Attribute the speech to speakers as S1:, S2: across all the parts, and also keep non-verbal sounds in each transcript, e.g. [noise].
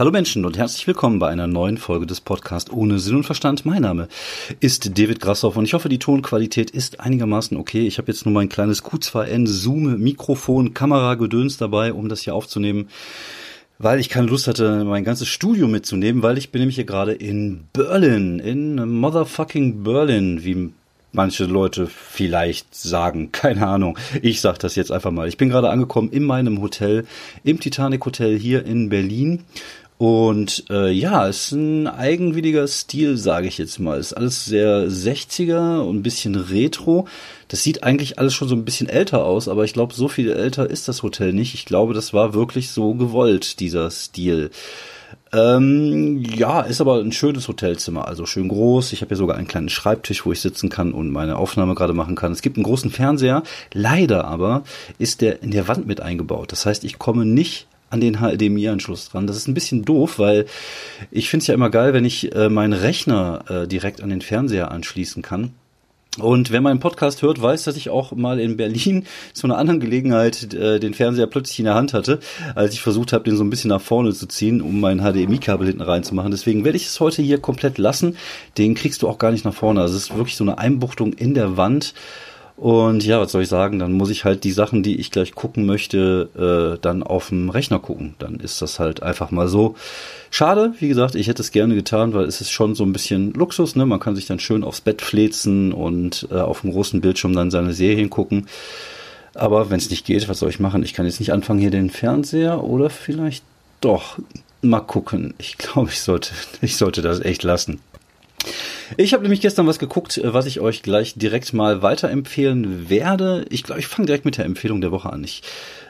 S1: Hallo Menschen und herzlich willkommen bei einer neuen Folge des Podcasts ohne Sinn und Verstand. Mein Name ist David Grassoff und ich hoffe, die Tonqualität ist einigermaßen okay. Ich habe jetzt nur mein kleines Q2N Zoom Mikrofon Kamera Gedöns dabei, um das hier aufzunehmen, weil ich keine Lust hatte, mein ganzes Studio mitzunehmen, weil ich bin nämlich hier gerade in Berlin, in motherfucking Berlin, wie manche Leute vielleicht sagen. [laughs] Keine Ahnung. Ich sag das jetzt einfach mal. Ich bin gerade angekommen in meinem Hotel, im Titanic Hotel hier in Berlin. Und äh, ja, ist ein eigenwilliger Stil, sage ich jetzt mal. Ist alles sehr 60er und ein bisschen retro. Das sieht eigentlich alles schon so ein bisschen älter aus, aber ich glaube, so viel älter ist das Hotel nicht. Ich glaube, das war wirklich so gewollt, dieser Stil. Ähm, ja, ist aber ein schönes Hotelzimmer, also schön groß. Ich habe hier sogar einen kleinen Schreibtisch, wo ich sitzen kann und meine Aufnahme gerade machen kann. Es gibt einen großen Fernseher. Leider aber ist der in der Wand mit eingebaut. Das heißt, ich komme nicht an den HDMI-Anschluss dran. Das ist ein bisschen doof, weil ich finde es ja immer geil, wenn ich äh, meinen Rechner äh, direkt an den Fernseher anschließen kann. Und wer meinen Podcast hört, weiß, dass ich auch mal in Berlin zu einer anderen Gelegenheit äh, den Fernseher plötzlich in der Hand hatte, als ich versucht habe, den so ein bisschen nach vorne zu ziehen, um mein HDMI-Kabel hinten reinzumachen. Deswegen werde ich es heute hier komplett lassen. Den kriegst du auch gar nicht nach vorne. Also es ist wirklich so eine Einbuchtung in der Wand. Und ja, was soll ich sagen? Dann muss ich halt die Sachen, die ich gleich gucken möchte, äh, dann auf dem Rechner gucken. Dann ist das halt einfach mal so. Schade, wie gesagt, ich hätte es gerne getan, weil es ist schon so ein bisschen Luxus, ne? Man kann sich dann schön aufs Bett flezen und äh, auf dem großen Bildschirm dann seine Serien gucken. Aber wenn es nicht geht, was soll ich machen? Ich kann jetzt nicht anfangen, hier den Fernseher oder vielleicht doch. Mal gucken. Ich glaube, ich sollte, [laughs] ich sollte das echt lassen. Ich habe nämlich gestern was geguckt, äh, was ich euch gleich direkt mal weiterempfehlen werde. Ich glaube, ich fange direkt mit der Empfehlung der Woche an. Ich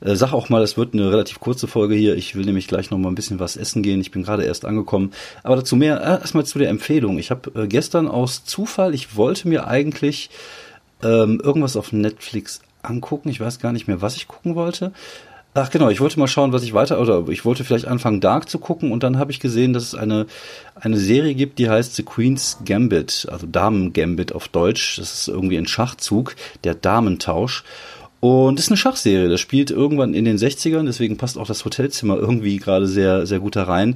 S1: äh, sag auch mal, es wird eine relativ kurze Folge hier. Ich will nämlich gleich noch mal ein bisschen was essen gehen. Ich bin gerade erst angekommen. Aber dazu mehr, äh, erstmal zu der Empfehlung. Ich habe äh, gestern aus Zufall, ich wollte mir eigentlich ähm, irgendwas auf Netflix angucken. Ich weiß gar nicht mehr, was ich gucken wollte. Ach genau, ich wollte mal schauen, was ich weiter, oder ich wollte vielleicht anfangen, Dark zu gucken und dann habe ich gesehen, dass es eine, eine Serie gibt, die heißt The Queen's Gambit, also Damen Gambit auf Deutsch. Das ist irgendwie ein Schachzug, der Damentausch. Und ist eine Schachserie, das spielt irgendwann in den 60ern, deswegen passt auch das Hotelzimmer irgendwie gerade sehr, sehr gut da rein.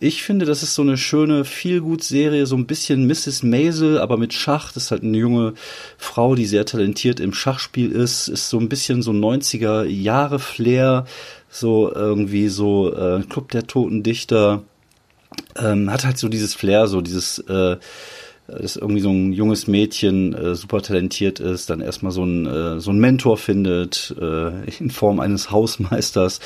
S1: Ich finde, das ist so eine schöne Feelgood-Serie, so ein bisschen Mrs. Maisel, aber mit Schach. Das ist halt eine junge Frau, die sehr talentiert im Schachspiel ist, ist so ein bisschen so 90er Jahre Flair, so irgendwie so äh, Club der Toten Dichter. Ähm, hat halt so dieses Flair, so dieses äh, dass irgendwie so ein junges Mädchen äh, super talentiert ist, dann erstmal so ein äh, so ein Mentor findet äh, in Form eines Hausmeisters,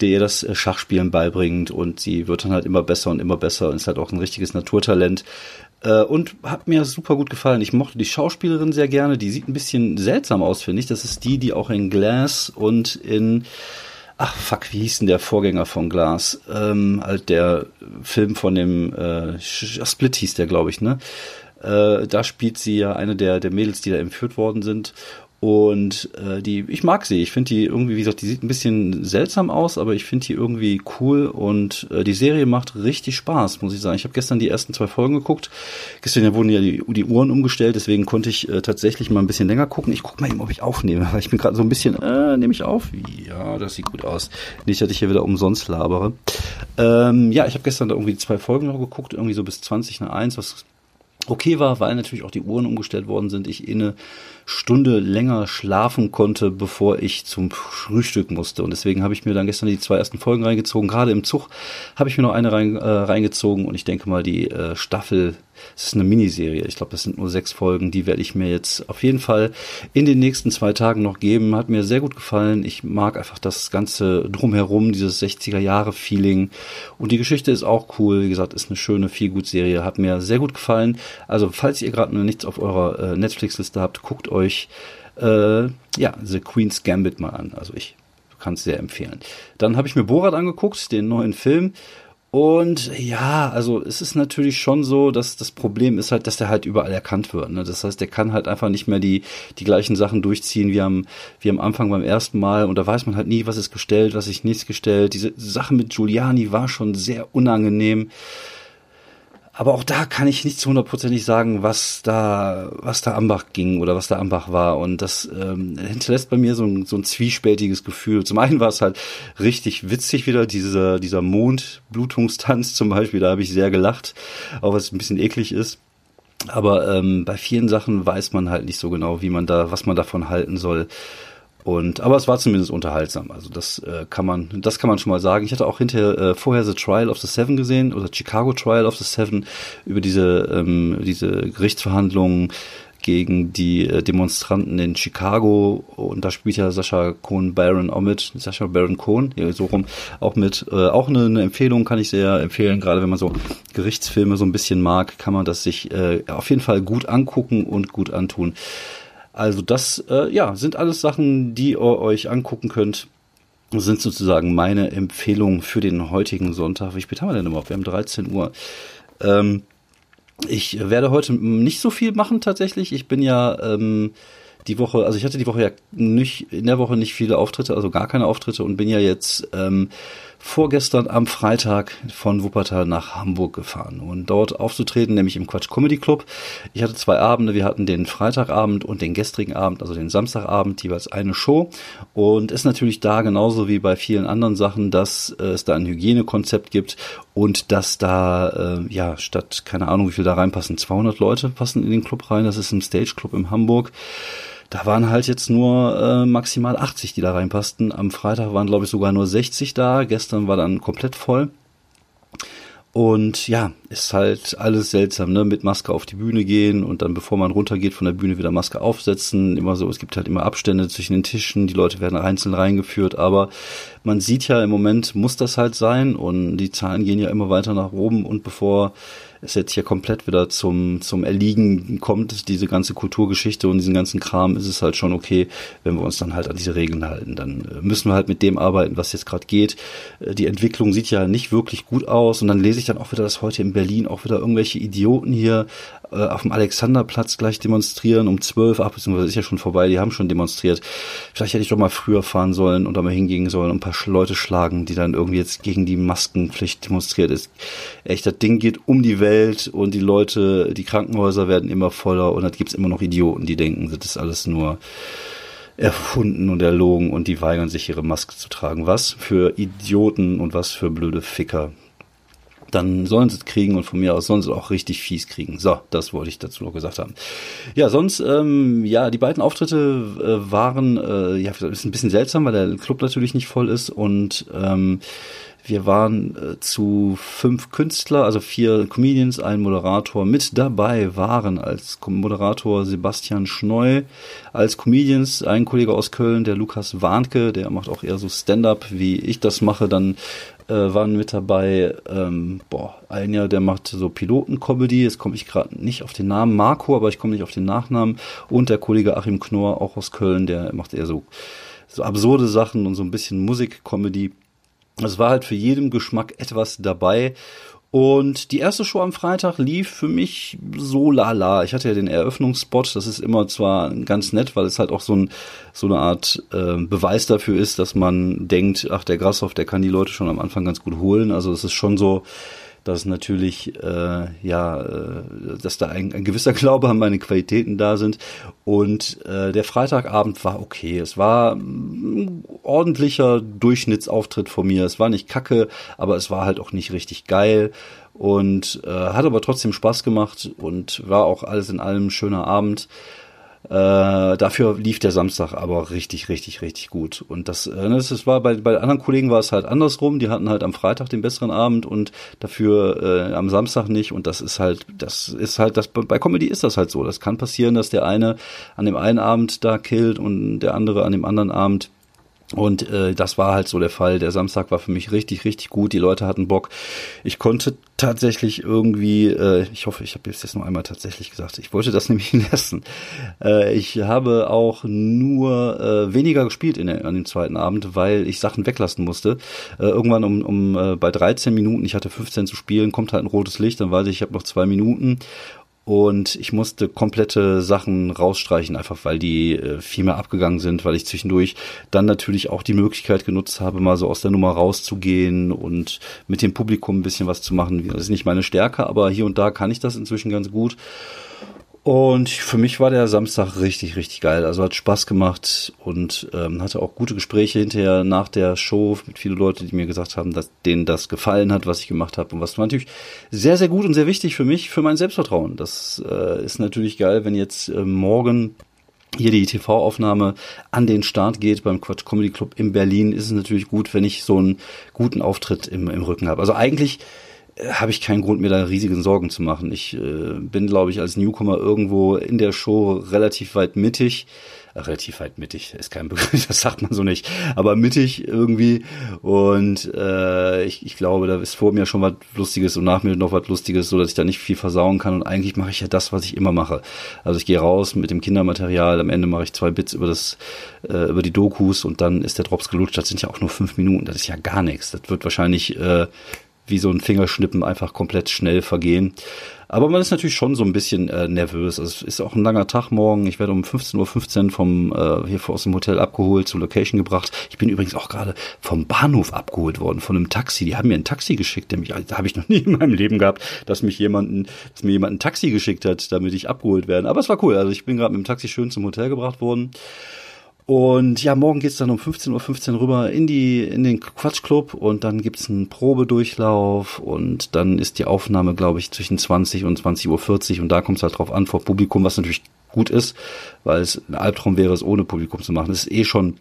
S1: der ihr das äh, Schachspielen beibringt und sie wird dann halt immer besser und immer besser und ist halt auch ein richtiges Naturtalent. Äh, und hat mir super gut gefallen. Ich mochte die Schauspielerin sehr gerne. Die sieht ein bisschen seltsam aus, finde ich. Das ist die, die auch in Glass und in Ach fuck, wie hieß denn der Vorgänger von Glass? Ähm, halt der Film von dem äh, Split hieß der, glaube ich, ne? Äh, da spielt sie ja eine der, der Mädels, die da entführt worden sind. Und äh, die, ich mag sie. Ich finde die irgendwie, wie gesagt, die sieht ein bisschen seltsam aus, aber ich finde die irgendwie cool und äh, die Serie macht richtig Spaß, muss ich sagen. Ich habe gestern die ersten zwei Folgen geguckt. Gestern wurden ja die, die Uhren umgestellt, deswegen konnte ich äh, tatsächlich mal ein bisschen länger gucken. Ich guck mal eben, ob ich aufnehme, weil ich bin gerade so ein bisschen, äh, nehme ich auf? Ja, das sieht gut aus. Nicht, dass ich hier wieder umsonst labere. Ähm, ja, ich habe gestern da irgendwie zwei Folgen noch geguckt, irgendwie so bis 20 nach 1, was okay war, weil natürlich auch die Uhren umgestellt worden sind. Ich eine Stunde länger schlafen konnte, bevor ich zum Frühstück musste. Und deswegen habe ich mir dann gestern die zwei ersten Folgen reingezogen. Gerade im Zug habe ich mir noch eine rein, äh, reingezogen und ich denke mal, die äh, Staffel es ist eine Miniserie. Ich glaube, das sind nur sechs Folgen. Die werde ich mir jetzt auf jeden Fall in den nächsten zwei Tagen noch geben. Hat mir sehr gut gefallen. Ich mag einfach das Ganze drumherum, dieses 60er Jahre Feeling. Und die Geschichte ist auch cool. Wie gesagt, ist eine schöne, viel gut Serie. Hat mir sehr gut gefallen. Also, falls ihr gerade noch nichts auf eurer äh, Netflix-Liste habt, guckt euch äh, ja, The Queen's Gambit mal an. Also ich kann es sehr empfehlen. Dann habe ich mir Borat angeguckt, den neuen Film. Und ja, also es ist natürlich schon so, dass das Problem ist halt, dass der halt überall erkannt wird. Ne? Das heißt, der kann halt einfach nicht mehr die, die gleichen Sachen durchziehen wie am, wie am Anfang beim ersten Mal. Und da weiß man halt nie, was ist gestellt, was ist nicht gestellt. Diese Sache mit Giuliani war schon sehr unangenehm. Aber auch da kann ich nicht zu hundertprozentig sagen, was da, was da Ambach ging oder was da Ambach war. Und das ähm, hinterlässt bei mir so ein, so ein zwiespältiges Gefühl. Zum einen war es halt richtig witzig wieder, dieser, dieser Mondblutungstanz zum Beispiel, da habe ich sehr gelacht, auch was ein bisschen eklig ist. Aber ähm, bei vielen Sachen weiß man halt nicht so genau, wie man da, was man davon halten soll. Und aber es war zumindest unterhaltsam. Also das äh, kann man, das kann man schon mal sagen. Ich hatte auch hinterher äh, vorher The Trial of the Seven gesehen oder Chicago Trial of the Seven über diese ähm, diese Gerichtsverhandlungen gegen die äh, Demonstranten in Chicago und da spielt ja Sascha Cohn Baron auch mit, Sascha Baron Cohn, ja, so rum auch mit. Äh, auch eine, eine Empfehlung kann ich sehr empfehlen, gerade wenn man so Gerichtsfilme so ein bisschen mag, kann man das sich äh, auf jeden Fall gut angucken und gut antun. Also das, äh, ja, sind alles Sachen, die ihr euch angucken könnt. Das sind sozusagen meine Empfehlungen für den heutigen Sonntag. Wie spät haben wir denn überhaupt? Wir haben 13 Uhr. Ähm, ich werde heute nicht so viel machen tatsächlich. Ich bin ja ähm, die Woche, also ich hatte die Woche ja nicht, in der Woche nicht viele Auftritte, also gar keine Auftritte und bin ja jetzt ähm, vorgestern am Freitag von Wuppertal nach Hamburg gefahren und dort aufzutreten, nämlich im Quatsch Comedy Club. Ich hatte zwei Abende, wir hatten den Freitagabend und den gestrigen Abend, also den Samstagabend, jeweils eine Show und ist natürlich da genauso wie bei vielen anderen Sachen, dass äh, es da ein Hygienekonzept gibt und dass da, äh, ja, statt, keine Ahnung, wie viel da reinpassen, 200 Leute passen in den Club rein, das ist ein Stage Club in Hamburg. Da waren halt jetzt nur äh, maximal 80, die da reinpassten. Am Freitag waren, glaube ich, sogar nur 60 da. Gestern war dann komplett voll. Und ja, ist halt alles seltsam, ne? Mit Maske auf die Bühne gehen und dann, bevor man runtergeht, von der Bühne wieder Maske aufsetzen. Immer so, es gibt halt immer Abstände zwischen den Tischen, die Leute werden einzeln reingeführt, aber man sieht ja im Moment muss das halt sein und die Zahlen gehen ja immer weiter nach oben und bevor es jetzt hier komplett wieder zum, zum Erliegen kommt, diese ganze Kulturgeschichte und diesen ganzen Kram, ist es halt schon okay, wenn wir uns dann halt an diese Regeln halten. Dann äh, müssen wir halt mit dem arbeiten, was jetzt gerade geht. Äh, die Entwicklung sieht ja nicht wirklich gut aus und dann lese ich dann auch wieder, dass heute in Berlin auch wieder irgendwelche Idioten hier äh, auf dem Alexanderplatz gleich demonstrieren um zwölf, ach, beziehungsweise ist ja schon vorbei, die haben schon demonstriert. Vielleicht hätte ich doch mal früher fahren sollen und da mal hingehen sollen und ein paar Leute schlagen, die dann irgendwie jetzt gegen die Maskenpflicht demonstriert ist. Echt, das Ding geht um die Welt und die Leute, die Krankenhäuser werden immer voller und da gibt's immer noch Idioten, die denken, das ist alles nur erfunden und erlogen und die weigern sich ihre Maske zu tragen. Was für Idioten und was für blöde Ficker dann sollen sie es kriegen und von mir aus sollen sie auch richtig fies kriegen. So, das wollte ich dazu noch gesagt haben. Ja, sonst, ähm, ja, die beiden Auftritte äh, waren, äh, ja, ist ein bisschen seltsam, weil der Club natürlich nicht voll ist und ähm, wir waren äh, zu fünf Künstler, also vier Comedians, ein Moderator. Mit dabei waren als Moderator Sebastian Schneu, als Comedians ein Kollege aus Köln, der Lukas Warnke, der macht auch eher so Stand-up, wie ich das mache. Dann äh, waren mit dabei, ähm, boah, ein Jahr, der macht so Piloten-Comedy, jetzt komme ich gerade nicht auf den Namen, Marco, aber ich komme nicht auf den Nachnamen, und der Kollege Achim Knorr, auch aus Köln, der macht eher so, so absurde Sachen und so ein bisschen Musik-Comedy. Es war halt für jedem Geschmack etwas dabei und die erste Show am Freitag lief für mich so lala. Ich hatte ja den Eröffnungsspot, das ist immer zwar ganz nett, weil es halt auch so, ein, so eine Art äh, Beweis dafür ist, dass man denkt, ach, der Grashoff, der kann die Leute schon am Anfang ganz gut holen. Also es ist schon so, dass natürlich äh, ja, äh, dass da ein, ein gewisser Glaube an meine Qualitäten da sind. Und äh, der Freitagabend war okay. Es war ein ordentlicher Durchschnittsauftritt von mir. Es war nicht kacke, aber es war halt auch nicht richtig geil und äh, hat aber trotzdem Spaß gemacht und war auch alles in allem ein schöner Abend. Äh, dafür lief der Samstag aber richtig, richtig, richtig gut. Und das, äh, das, das war bei, bei anderen Kollegen war es halt andersrum. Die hatten halt am Freitag den besseren Abend und dafür äh, am Samstag nicht. Und das ist halt, das ist halt, das bei Comedy ist das halt so. Das kann passieren, dass der eine an dem einen Abend da killt und der andere an dem anderen Abend und äh, das war halt so der Fall. Der Samstag war für mich richtig, richtig gut. Die Leute hatten Bock. Ich konnte tatsächlich irgendwie, äh, ich hoffe, ich habe jetzt noch einmal tatsächlich gesagt, ich wollte das [laughs] nämlich lassen. Äh, ich habe auch nur äh, weniger gespielt in der, an dem zweiten Abend, weil ich Sachen weglassen musste. Äh, irgendwann um, um äh, bei 13 Minuten, ich hatte 15 zu spielen, kommt halt ein rotes Licht, dann weiß ich, ich habe noch zwei Minuten und ich musste komplette Sachen rausstreichen, einfach weil die äh, viel mehr abgegangen sind, weil ich zwischendurch dann natürlich auch die Möglichkeit genutzt habe, mal so aus der Nummer rauszugehen und mit dem Publikum ein bisschen was zu machen. Das ist nicht meine Stärke, aber hier und da kann ich das inzwischen ganz gut. Und für mich war der Samstag richtig, richtig geil. Also hat Spaß gemacht und ähm, hatte auch gute Gespräche hinterher nach der Show mit vielen Leuten, die mir gesagt haben, dass denen das gefallen hat, was ich gemacht habe. Und was war natürlich sehr, sehr gut und sehr wichtig für mich, für mein Selbstvertrauen. Das äh, ist natürlich geil, wenn jetzt äh, morgen hier die TV-Aufnahme an den Start geht beim Quatsch Comedy Club in Berlin, ist es natürlich gut, wenn ich so einen guten Auftritt im, im Rücken habe. Also eigentlich habe ich keinen Grund, mir da riesigen Sorgen zu machen. Ich äh, bin, glaube ich, als Newcomer irgendwo in der Show relativ weit mittig. Äh, relativ weit mittig, ist kein Begriff, [laughs] das sagt man so nicht, aber mittig irgendwie. Und äh, ich, ich glaube, da ist vor mir schon was Lustiges und nach mir noch was Lustiges, so dass ich da nicht viel versauen kann. Und eigentlich mache ich ja das, was ich immer mache. Also ich gehe raus mit dem Kindermaterial, am Ende mache ich zwei Bits über das, äh, über die Dokus und dann ist der Drops gelutscht. Das sind ja auch nur fünf Minuten, das ist ja gar nichts. Das wird wahrscheinlich äh, wie so ein Fingerschnippen einfach komplett schnell vergehen. Aber man ist natürlich schon so ein bisschen äh, nervös. Also es ist auch ein langer Tag morgen. Ich werde um 15.15 Uhr vom äh, hier aus dem Hotel abgeholt, zur Location gebracht. Ich bin übrigens auch gerade vom Bahnhof abgeholt worden, von einem Taxi. Die haben mir ein Taxi geschickt. Nämlich, da habe ich noch [laughs] nie in meinem Leben gehabt, dass mich jemanden, dass mir jemand ein Taxi geschickt hat, damit ich abgeholt werde. Aber es war cool. Also ich bin gerade mit dem Taxi schön zum Hotel gebracht worden. Und ja, morgen geht's dann um 15.15 Uhr 15 rüber in die in den Quatschclub und dann gibt's einen Probedurchlauf und dann ist die Aufnahme, glaube ich, zwischen 20 und 20.40 Uhr und da kommt's halt drauf an vor Publikum, was natürlich gut ist, weil es ein Albtraum wäre, es ohne Publikum zu machen. Es ist eh schon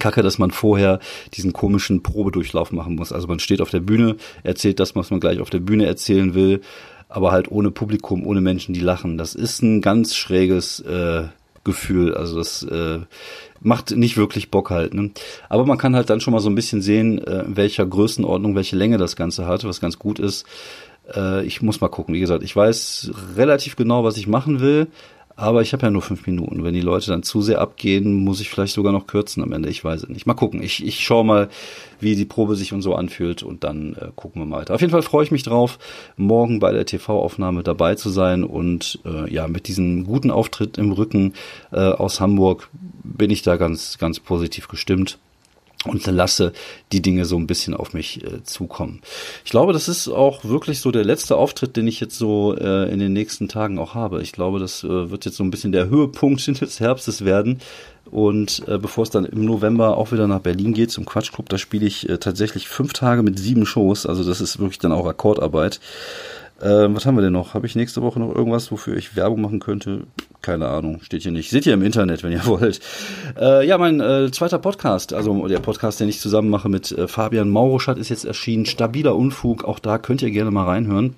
S1: Kacke, dass man vorher diesen komischen Probedurchlauf machen muss. Also man steht auf der Bühne, erzählt das, was man gleich auf der Bühne erzählen will, aber halt ohne Publikum, ohne Menschen, die lachen. Das ist ein ganz schräges äh, Gefühl. Also das äh, macht nicht wirklich Bock halt. Ne? Aber man kann halt dann schon mal so ein bisschen sehen, äh, in welcher Größenordnung, welche Länge das Ganze hat, was ganz gut ist. Äh, ich muss mal gucken. Wie gesagt, ich weiß relativ genau, was ich machen will. Aber ich habe ja nur fünf Minuten. Wenn die Leute dann zu sehr abgehen, muss ich vielleicht sogar noch kürzen am Ende. Ich weiß es nicht. Mal gucken. Ich, ich schaue mal, wie die Probe sich und so anfühlt und dann äh, gucken wir mal weiter. Auf jeden Fall freue ich mich drauf, morgen bei der TV-Aufnahme dabei zu sein und äh, ja, mit diesem guten Auftritt im Rücken äh, aus Hamburg bin ich da ganz, ganz positiv gestimmt und lasse die Dinge so ein bisschen auf mich äh, zukommen. Ich glaube, das ist auch wirklich so der letzte Auftritt, den ich jetzt so äh, in den nächsten Tagen auch habe. Ich glaube, das äh, wird jetzt so ein bisschen der Höhepunkt [laughs] des Herbstes werden. Und äh, bevor es dann im November auch wieder nach Berlin geht zum Quatschclub, da spiele ich äh, tatsächlich fünf Tage mit sieben Shows. Also das ist wirklich dann auch Akkordarbeit. Ähm, was haben wir denn noch? Habe ich nächste Woche noch irgendwas, wofür ich Werbung machen könnte? Keine Ahnung, steht hier nicht. Seht ihr im Internet, wenn ihr [laughs] wollt. Äh, ja, mein äh, zweiter Podcast, also der Podcast, den ich zusammen mache mit äh, Fabian Mauruschat, ist jetzt erschienen. Stabiler Unfug, auch da könnt ihr gerne mal reinhören.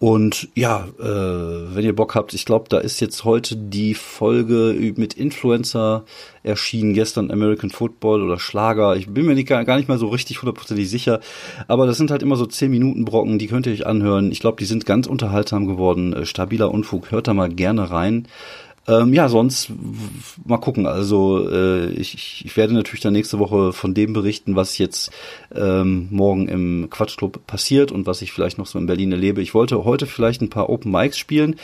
S1: Und ja, äh, wenn ihr Bock habt, ich glaube, da ist jetzt heute die Folge mit Influencer erschienen, gestern American Football oder Schlager. Ich bin mir nicht, gar nicht mal so richtig hundertprozentig sicher, aber das sind halt immer so 10 Minuten Brocken, die könnt ihr euch anhören. Ich glaube, die sind ganz unterhaltsam geworden. Äh, stabiler Unfug, hört da mal gerne rein. Ähm, ja, sonst mal gucken. Also äh, ich, ich werde natürlich dann nächste Woche von dem berichten, was jetzt ähm, morgen im Quatschclub passiert und was ich vielleicht noch so in Berlin erlebe. Ich wollte heute vielleicht ein paar Open Mics spielen,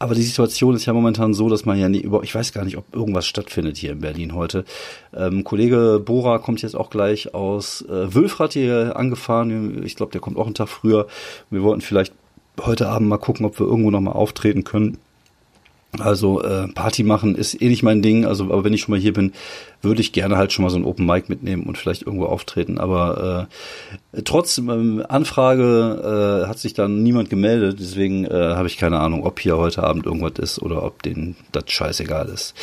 S1: aber die Situation ist ja momentan so, dass man ja nie über, ich weiß gar nicht, ob irgendwas stattfindet hier in Berlin heute. Ähm, Kollege Bora kommt jetzt auch gleich aus äh, Wülfrath hier angefahren. Ich glaube, der kommt auch einen Tag früher. Wir wollten vielleicht heute Abend mal gucken, ob wir irgendwo noch mal auftreten können. Also äh, Party machen ist eh nicht mein Ding. Also, aber wenn ich schon mal hier bin, würde ich gerne halt schon mal so ein Open Mic mitnehmen und vielleicht irgendwo auftreten. Aber äh, trotz ähm, Anfrage äh, hat sich dann niemand gemeldet. Deswegen äh, habe ich keine Ahnung, ob hier heute Abend irgendwas ist oder ob denen das scheißegal ist.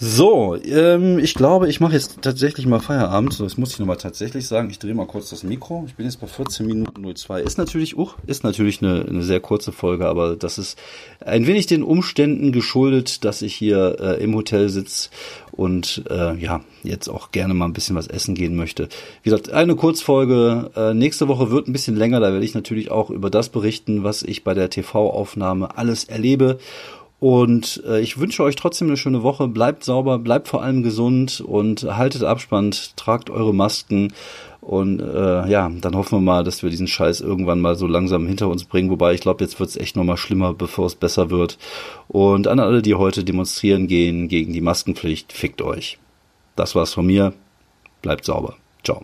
S1: So, ähm, ich glaube, ich mache jetzt tatsächlich mal Feierabend. Das muss ich nochmal tatsächlich sagen. Ich drehe mal kurz das Mikro. Ich bin jetzt bei 14 Minuten 02. Ist natürlich, uh, ist natürlich eine, eine sehr kurze Folge, aber das ist ein wenig den Umständen geschuldet, dass ich hier äh, im Hotel sitze und äh, ja, jetzt auch gerne mal ein bisschen was essen gehen möchte. Wie gesagt, eine Kurzfolge. Äh, nächste Woche wird ein bisschen länger. Da werde ich natürlich auch über das berichten, was ich bei der TV-Aufnahme alles erlebe. Und äh, ich wünsche euch trotzdem eine schöne Woche. Bleibt sauber, bleibt vor allem gesund und haltet Abstand, tragt eure Masken Und äh, ja, dann hoffen wir mal, dass wir diesen Scheiß irgendwann mal so langsam hinter uns bringen. Wobei ich glaube, jetzt wird es echt nochmal schlimmer, bevor es besser wird. Und an alle, die heute demonstrieren gehen gegen die Maskenpflicht, fickt euch. Das war's von mir. Bleibt sauber. Ciao.